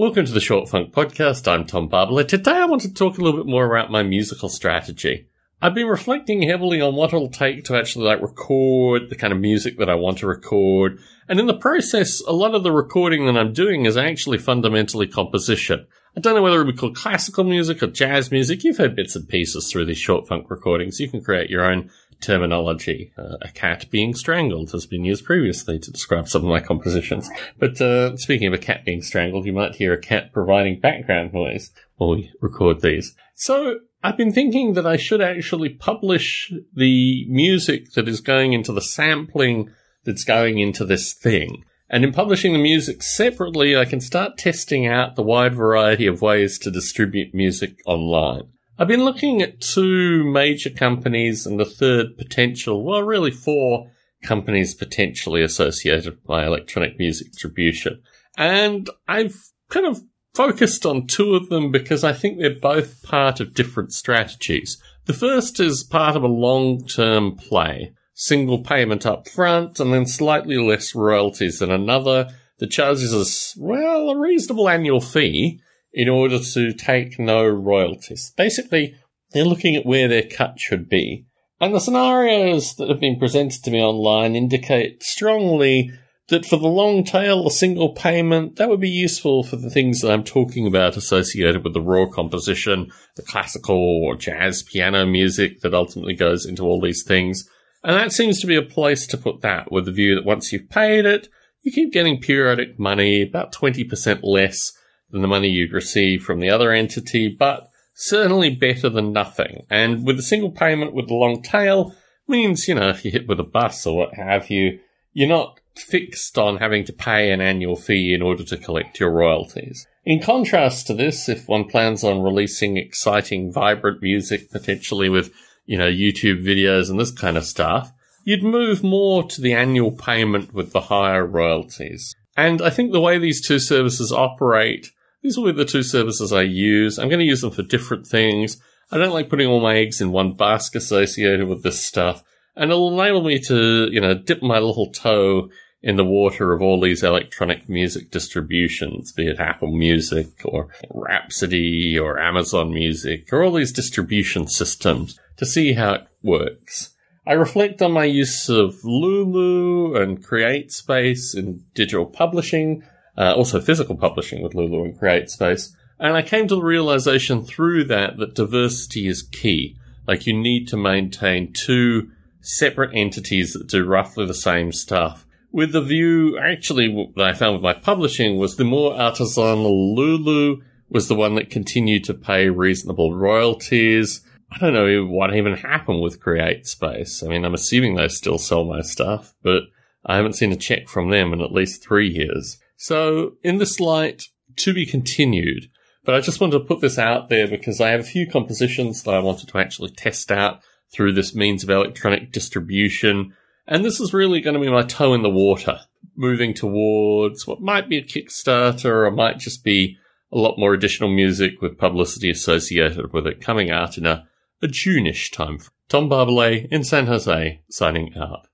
Welcome to the Short Funk Podcast. I'm Tom Barbalet. Today I want to talk a little bit more about my musical strategy. I've been reflecting heavily on what it'll take to actually like record the kind of music that I want to record. And in the process, a lot of the recording that I'm doing is actually fundamentally composition. I don't know whether it would be called classical music or jazz music. You've heard bits and pieces through these short funk recordings. You can create your own terminology. Uh, a cat being strangled has been used previously to describe some of my compositions. But uh, speaking of a cat being strangled, you might hear a cat providing background noise while we record these. So I've been thinking that I should actually publish the music that is going into the sampling that's going into this thing. And in publishing the music separately, I can start testing out the wide variety of ways to distribute music online. I've been looking at two major companies and the third potential, well, really four companies potentially associated my electronic music distribution. And I've kind of focused on two of them because I think they're both part of different strategies. The first is part of a long term play, single payment up front and then slightly less royalties than another that charges us, well, a reasonable annual fee in order to take no royalties. Basically, they're looking at where their cut should be. And the scenarios that have been presented to me online indicate strongly that for the long tail, a single payment, that would be useful for the things that I'm talking about associated with the raw composition, the classical or jazz piano music that ultimately goes into all these things. And that seems to be a place to put that with the view that once you've paid it, you keep getting periodic money, about 20% less than the money you'd receive from the other entity, but certainly better than nothing. And with a single payment with a long tail means, you know, if you hit with a bus or what have you, you're not fixed on having to pay an annual fee in order to collect your royalties. In contrast to this, if one plans on releasing exciting, vibrant music, potentially with, you know, YouTube videos and this kind of stuff, you'd move more to the annual payment with the higher royalties. And I think the way these two services operate these will be the two services I use. I'm going to use them for different things. I don't like putting all my eggs in one basket associated with this stuff. And it'll enable me to, you know, dip my little toe in the water of all these electronic music distributions, be it Apple Music or Rhapsody or Amazon Music or all these distribution systems to see how it works. I reflect on my use of Lulu and CreateSpace in digital publishing uh, also physical publishing with Lulu and CreateSpace. And I came to the realization through that that diversity is key. Like you need to maintain two separate entities that do roughly the same stuff. With the view, actually, what I found with my publishing was the more artisanal Lulu was the one that continued to pay reasonable royalties. I don't know what even happened with CreateSpace. I mean, I'm assuming they still sell my stuff, but I haven't seen a check from them in at least three years. So, in this light, to be continued. But I just wanted to put this out there because I have a few compositions that I wanted to actually test out through this means of electronic distribution. And this is really going to be my toe in the water, moving towards what might be a Kickstarter or might just be a lot more additional music with publicity associated with it coming out in a, a June-ish time. Tom Barbalet in San Jose, signing out.